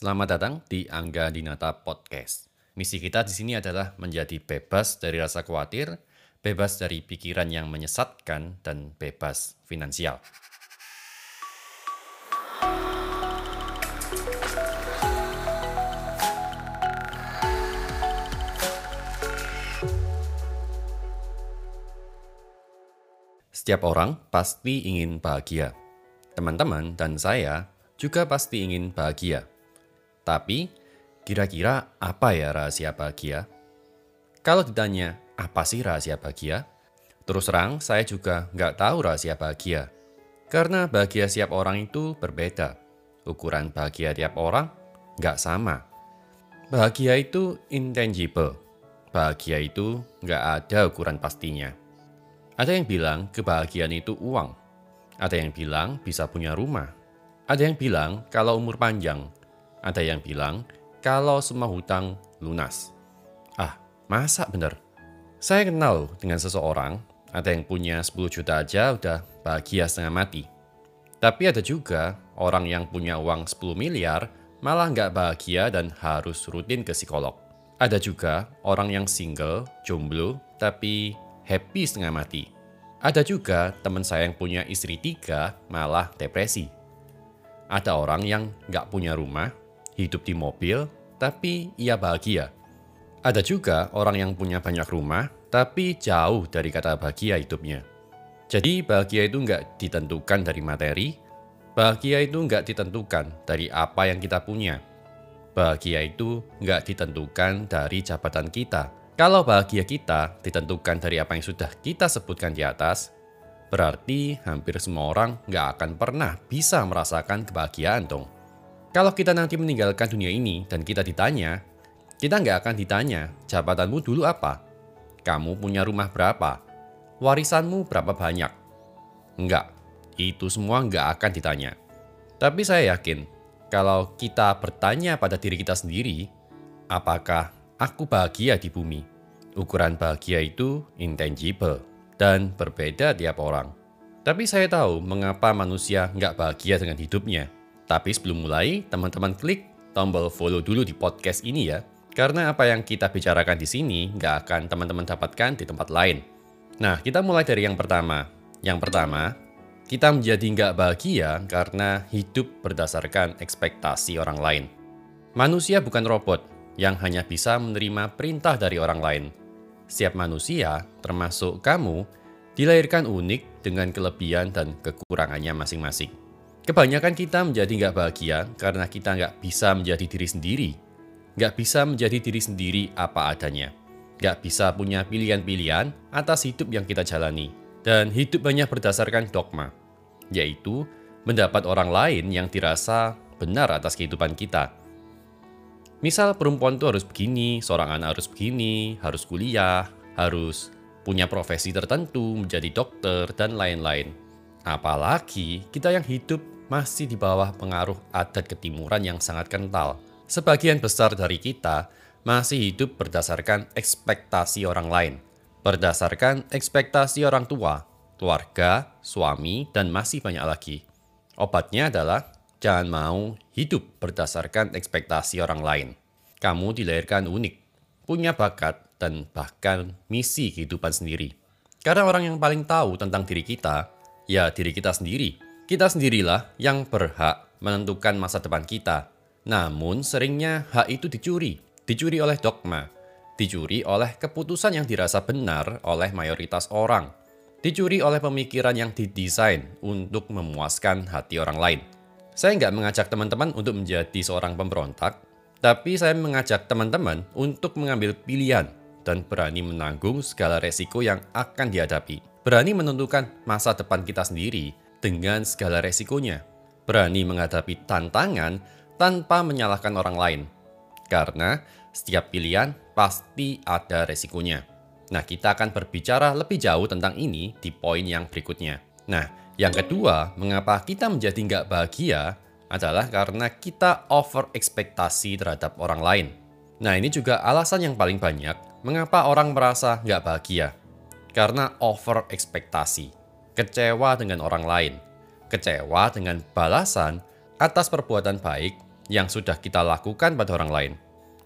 Selamat datang di Angga Dinata Podcast. Misi kita di sini adalah menjadi bebas dari rasa khawatir, bebas dari pikiran yang menyesatkan, dan bebas finansial. Setiap orang pasti ingin bahagia. Teman-teman dan saya juga pasti ingin bahagia. Tapi, kira-kira apa ya rahasia bahagia? Kalau ditanya, apa sih rahasia bahagia? Terus terang, saya juga nggak tahu rahasia bahagia. Karena bahagia setiap orang itu berbeda. Ukuran bahagia tiap orang nggak sama. Bahagia itu intangible. Bahagia itu nggak ada ukuran pastinya. Ada yang bilang kebahagiaan itu uang. Ada yang bilang bisa punya rumah. Ada yang bilang kalau umur panjang. Ada yang bilang kalau semua hutang lunas. Ah, masa bener? Saya kenal dengan seseorang, ada yang punya 10 juta aja udah bahagia setengah mati. Tapi ada juga orang yang punya uang 10 miliar malah nggak bahagia dan harus rutin ke psikolog. Ada juga orang yang single, jomblo, tapi happy setengah mati. Ada juga teman saya yang punya istri tiga malah depresi. Ada orang yang nggak punya rumah, hidup di mobil, tapi ia bahagia. Ada juga orang yang punya banyak rumah, tapi jauh dari kata bahagia hidupnya. Jadi bahagia itu nggak ditentukan dari materi, bahagia itu nggak ditentukan dari apa yang kita punya. Bahagia itu nggak ditentukan dari jabatan kita, kalau bahagia kita ditentukan dari apa yang sudah kita sebutkan di atas, berarti hampir semua orang nggak akan pernah bisa merasakan kebahagiaan dong. Kalau kita nanti meninggalkan dunia ini dan kita ditanya, kita nggak akan ditanya jabatanmu dulu apa, kamu punya rumah berapa, warisanmu berapa banyak. Enggak, itu semua nggak akan ditanya. Tapi saya yakin, kalau kita bertanya pada diri kita sendiri, apakah aku bahagia di bumi. Ukuran bahagia itu intangible dan berbeda tiap orang. Tapi saya tahu mengapa manusia nggak bahagia dengan hidupnya. Tapi sebelum mulai, teman-teman klik tombol follow dulu di podcast ini ya. Karena apa yang kita bicarakan di sini nggak akan teman-teman dapatkan di tempat lain. Nah, kita mulai dari yang pertama. Yang pertama, kita menjadi nggak bahagia karena hidup berdasarkan ekspektasi orang lain. Manusia bukan robot, yang hanya bisa menerima perintah dari orang lain. Setiap manusia, termasuk kamu, dilahirkan unik dengan kelebihan dan kekurangannya masing-masing. Kebanyakan kita menjadi nggak bahagia karena kita nggak bisa menjadi diri sendiri. Nggak bisa menjadi diri sendiri apa adanya. Nggak bisa punya pilihan-pilihan atas hidup yang kita jalani. Dan hidup banyak berdasarkan dogma, yaitu mendapat orang lain yang dirasa benar atas kehidupan kita – Misal perempuan itu harus begini, seorang anak harus begini, harus kuliah, harus punya profesi tertentu, menjadi dokter, dan lain-lain. Apalagi kita yang hidup masih di bawah pengaruh adat ketimuran yang sangat kental. Sebagian besar dari kita masih hidup berdasarkan ekspektasi orang lain, berdasarkan ekspektasi orang tua, keluarga, suami, dan masih banyak lagi. Obatnya adalah jangan mau hidup berdasarkan ekspektasi orang lain. Kamu dilahirkan unik, punya bakat, dan bahkan misi kehidupan sendiri. Karena orang yang paling tahu tentang diri kita, ya diri kita sendiri. Kita sendirilah yang berhak menentukan masa depan kita. Namun seringnya hak itu dicuri, dicuri oleh dogma, dicuri oleh keputusan yang dirasa benar oleh mayoritas orang, dicuri oleh pemikiran yang didesain untuk memuaskan hati orang lain. Saya nggak mengajak teman-teman untuk menjadi seorang pemberontak, tapi saya mengajak teman-teman untuk mengambil pilihan dan berani menanggung segala resiko yang akan dihadapi. Berani menentukan masa depan kita sendiri dengan segala resikonya. Berani menghadapi tantangan tanpa menyalahkan orang lain. Karena setiap pilihan pasti ada resikonya. Nah, kita akan berbicara lebih jauh tentang ini di poin yang berikutnya. Nah, yang kedua, mengapa kita menjadi nggak bahagia adalah karena kita over ekspektasi terhadap orang lain. Nah ini juga alasan yang paling banyak mengapa orang merasa nggak bahagia. Karena over ekspektasi, kecewa dengan orang lain, kecewa dengan balasan atas perbuatan baik yang sudah kita lakukan pada orang lain.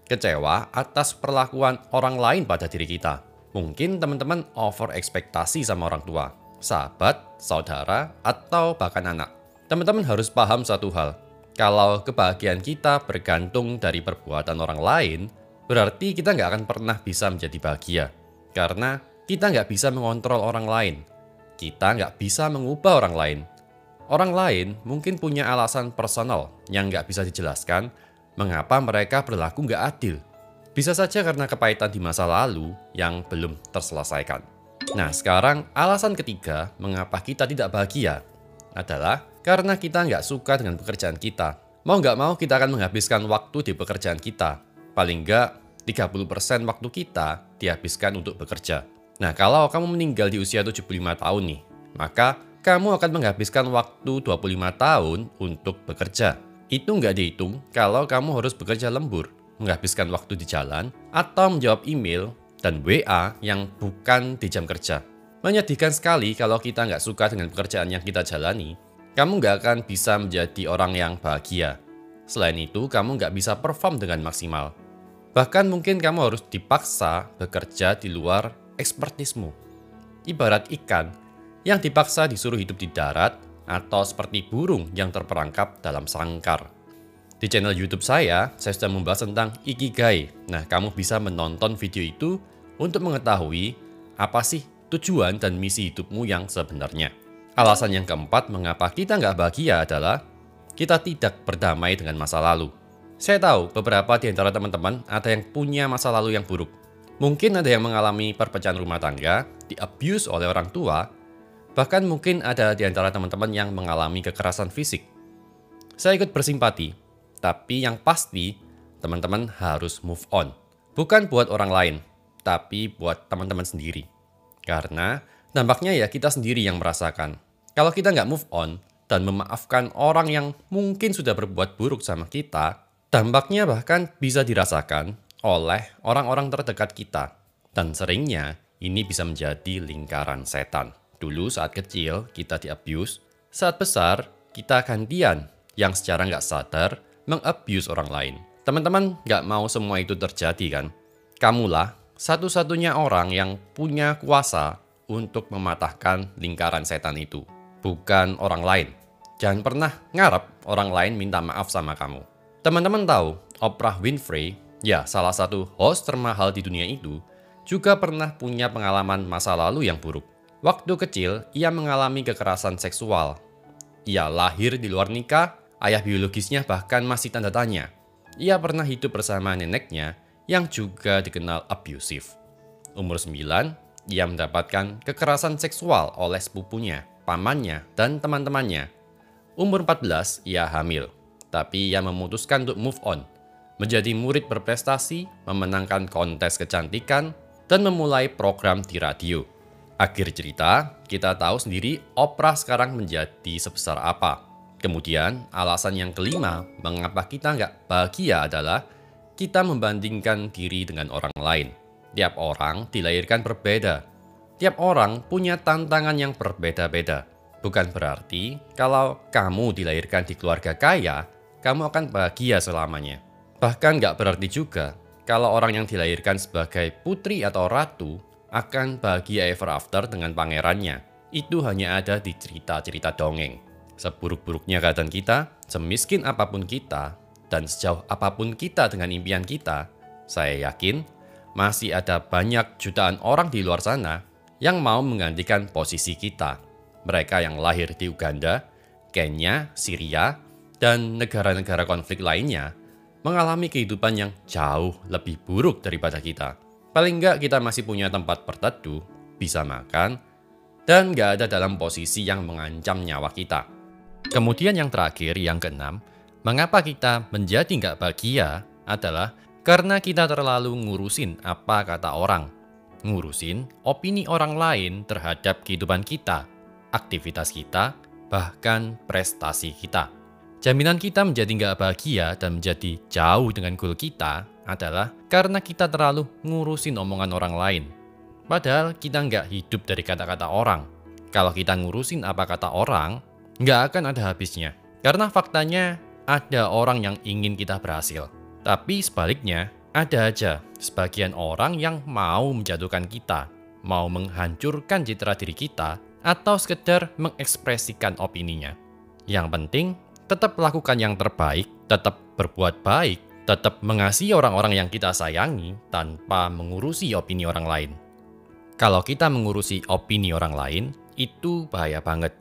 Kecewa atas perlakuan orang lain pada diri kita. Mungkin teman-teman over ekspektasi sama orang tua, sahabat, saudara, atau bahkan anak. Teman-teman harus paham satu hal. Kalau kebahagiaan kita bergantung dari perbuatan orang lain, berarti kita nggak akan pernah bisa menjadi bahagia. Karena kita nggak bisa mengontrol orang lain. Kita nggak bisa mengubah orang lain. Orang lain mungkin punya alasan personal yang nggak bisa dijelaskan mengapa mereka berlaku nggak adil. Bisa saja karena kepahitan di masa lalu yang belum terselesaikan. Nah, sekarang alasan ketiga mengapa kita tidak bahagia adalah karena kita nggak suka dengan pekerjaan kita. Mau nggak mau kita akan menghabiskan waktu di pekerjaan kita. Paling nggak 30% waktu kita dihabiskan untuk bekerja. Nah, kalau kamu meninggal di usia 75 tahun nih, maka kamu akan menghabiskan waktu 25 tahun untuk bekerja. Itu nggak dihitung kalau kamu harus bekerja lembur, menghabiskan waktu di jalan, atau menjawab email dan WA yang bukan di jam kerja. Menyedihkan sekali kalau kita nggak suka dengan pekerjaan yang kita jalani, kamu nggak akan bisa menjadi orang yang bahagia. Selain itu, kamu nggak bisa perform dengan maksimal. Bahkan mungkin kamu harus dipaksa bekerja di luar ekspertismu. Ibarat ikan yang dipaksa disuruh hidup di darat atau seperti burung yang terperangkap dalam sangkar. Di channel YouTube saya, saya sudah membahas tentang Ikigai. Nah, kamu bisa menonton video itu untuk mengetahui apa sih tujuan dan misi hidupmu yang sebenarnya. Alasan yang keempat mengapa kita nggak bahagia adalah kita tidak berdamai dengan masa lalu. Saya tahu beberapa di antara teman-teman ada yang punya masa lalu yang buruk. Mungkin ada yang mengalami perpecahan rumah tangga, di-abuse oleh orang tua, Bahkan mungkin ada di antara teman-teman yang mengalami kekerasan fisik. Saya ikut bersimpati, tapi yang pasti teman-teman harus move on. Bukan buat orang lain, tapi buat teman-teman sendiri. Karena dampaknya ya kita sendiri yang merasakan. Kalau kita nggak move on dan memaafkan orang yang mungkin sudah berbuat buruk sama kita, dampaknya bahkan bisa dirasakan oleh orang-orang terdekat kita. Dan seringnya ini bisa menjadi lingkaran setan. Dulu saat kecil kita di-abuse, saat besar kita gantian yang secara nggak sadar meng-abuse orang lain. Teman-teman nggak mau semua itu terjadi kan? Kamulah satu-satunya orang yang punya kuasa untuk mematahkan lingkaran setan itu, bukan orang lain. Jangan pernah ngarep orang lain minta maaf sama kamu. Teman-teman tahu, Oprah Winfrey, ya salah satu host termahal di dunia itu, juga pernah punya pengalaman masa lalu yang buruk. Waktu kecil, ia mengalami kekerasan seksual. Ia lahir di luar nikah, ayah biologisnya bahkan masih tanda tanya. Ia pernah hidup bersama neneknya yang juga dikenal abusive. Umur 9, ia mendapatkan kekerasan seksual oleh sepupunya, pamannya, dan teman-temannya. Umur 14, ia hamil. Tapi ia memutuskan untuk move on, menjadi murid berprestasi, memenangkan kontes kecantikan, dan memulai program di radio. Akhir cerita, kita tahu sendiri Oprah sekarang menjadi sebesar apa. Kemudian, alasan yang kelima mengapa kita nggak bahagia adalah kita membandingkan diri dengan orang lain. Tiap orang dilahirkan berbeda. Tiap orang punya tantangan yang berbeda-beda. Bukan berarti kalau kamu dilahirkan di keluarga kaya, kamu akan bahagia selamanya. Bahkan nggak berarti juga kalau orang yang dilahirkan sebagai putri atau ratu akan bahagia ever after dengan pangerannya. Itu hanya ada di cerita-cerita dongeng. Seburuk-buruknya keadaan kita, semiskin apa pun kita, dan sejauh apa pun kita dengan impian kita, saya yakin masih ada banyak jutaan orang di luar sana yang mau menggantikan posisi kita. Mereka yang lahir di Uganda, Kenya, Syria, dan negara-negara konflik lainnya mengalami kehidupan yang jauh lebih buruk daripada kita. Paling nggak kita masih punya tempat berteduh, bisa makan, dan nggak ada dalam posisi yang mengancam nyawa kita. Kemudian yang terakhir, yang keenam, mengapa kita menjadi nggak bahagia adalah karena kita terlalu ngurusin apa kata orang. Ngurusin opini orang lain terhadap kehidupan kita, aktivitas kita, bahkan prestasi kita. Jaminan kita menjadi nggak bahagia dan menjadi jauh dengan goal kita adalah karena kita terlalu ngurusin omongan orang lain. Padahal kita nggak hidup dari kata-kata orang. Kalau kita ngurusin apa kata orang, nggak akan ada habisnya. Karena faktanya, ada orang yang ingin kita berhasil. Tapi sebaliknya, ada aja sebagian orang yang mau menjatuhkan kita, mau menghancurkan citra diri kita, atau sekedar mengekspresikan opininya. Yang penting, tetap lakukan yang terbaik, tetap berbuat baik, tetap mengasihi orang-orang yang kita sayangi tanpa mengurusi opini orang lain. Kalau kita mengurusi opini orang lain, itu bahaya banget.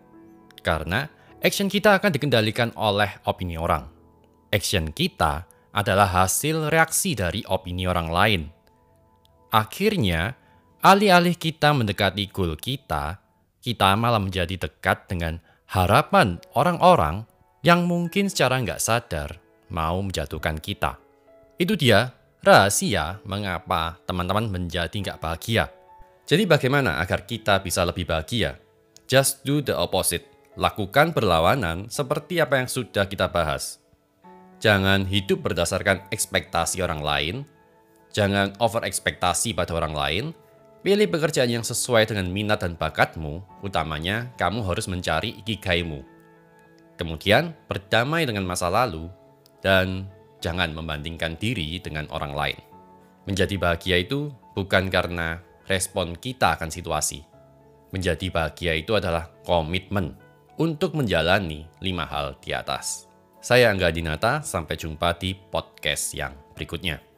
Karena action kita akan dikendalikan oleh opini orang. Action kita adalah hasil reaksi dari opini orang lain. Akhirnya, alih-alih kita mendekati goal kita, kita malah menjadi dekat dengan harapan orang-orang yang mungkin secara nggak sadar mau menjatuhkan kita. Itu dia rahasia mengapa teman-teman menjadi nggak bahagia. Jadi bagaimana agar kita bisa lebih bahagia? Just do the opposite. Lakukan perlawanan seperti apa yang sudah kita bahas. Jangan hidup berdasarkan ekspektasi orang lain. Jangan over ekspektasi pada orang lain. Pilih pekerjaan yang sesuai dengan minat dan bakatmu, utamanya kamu harus mencari ikigaimu. Kemudian, berdamai dengan masa lalu, dan jangan membandingkan diri dengan orang lain. Menjadi bahagia itu bukan karena respon kita akan situasi. Menjadi bahagia itu adalah komitmen untuk menjalani lima hal di atas. Saya Angga Dinata, sampai jumpa di podcast yang berikutnya.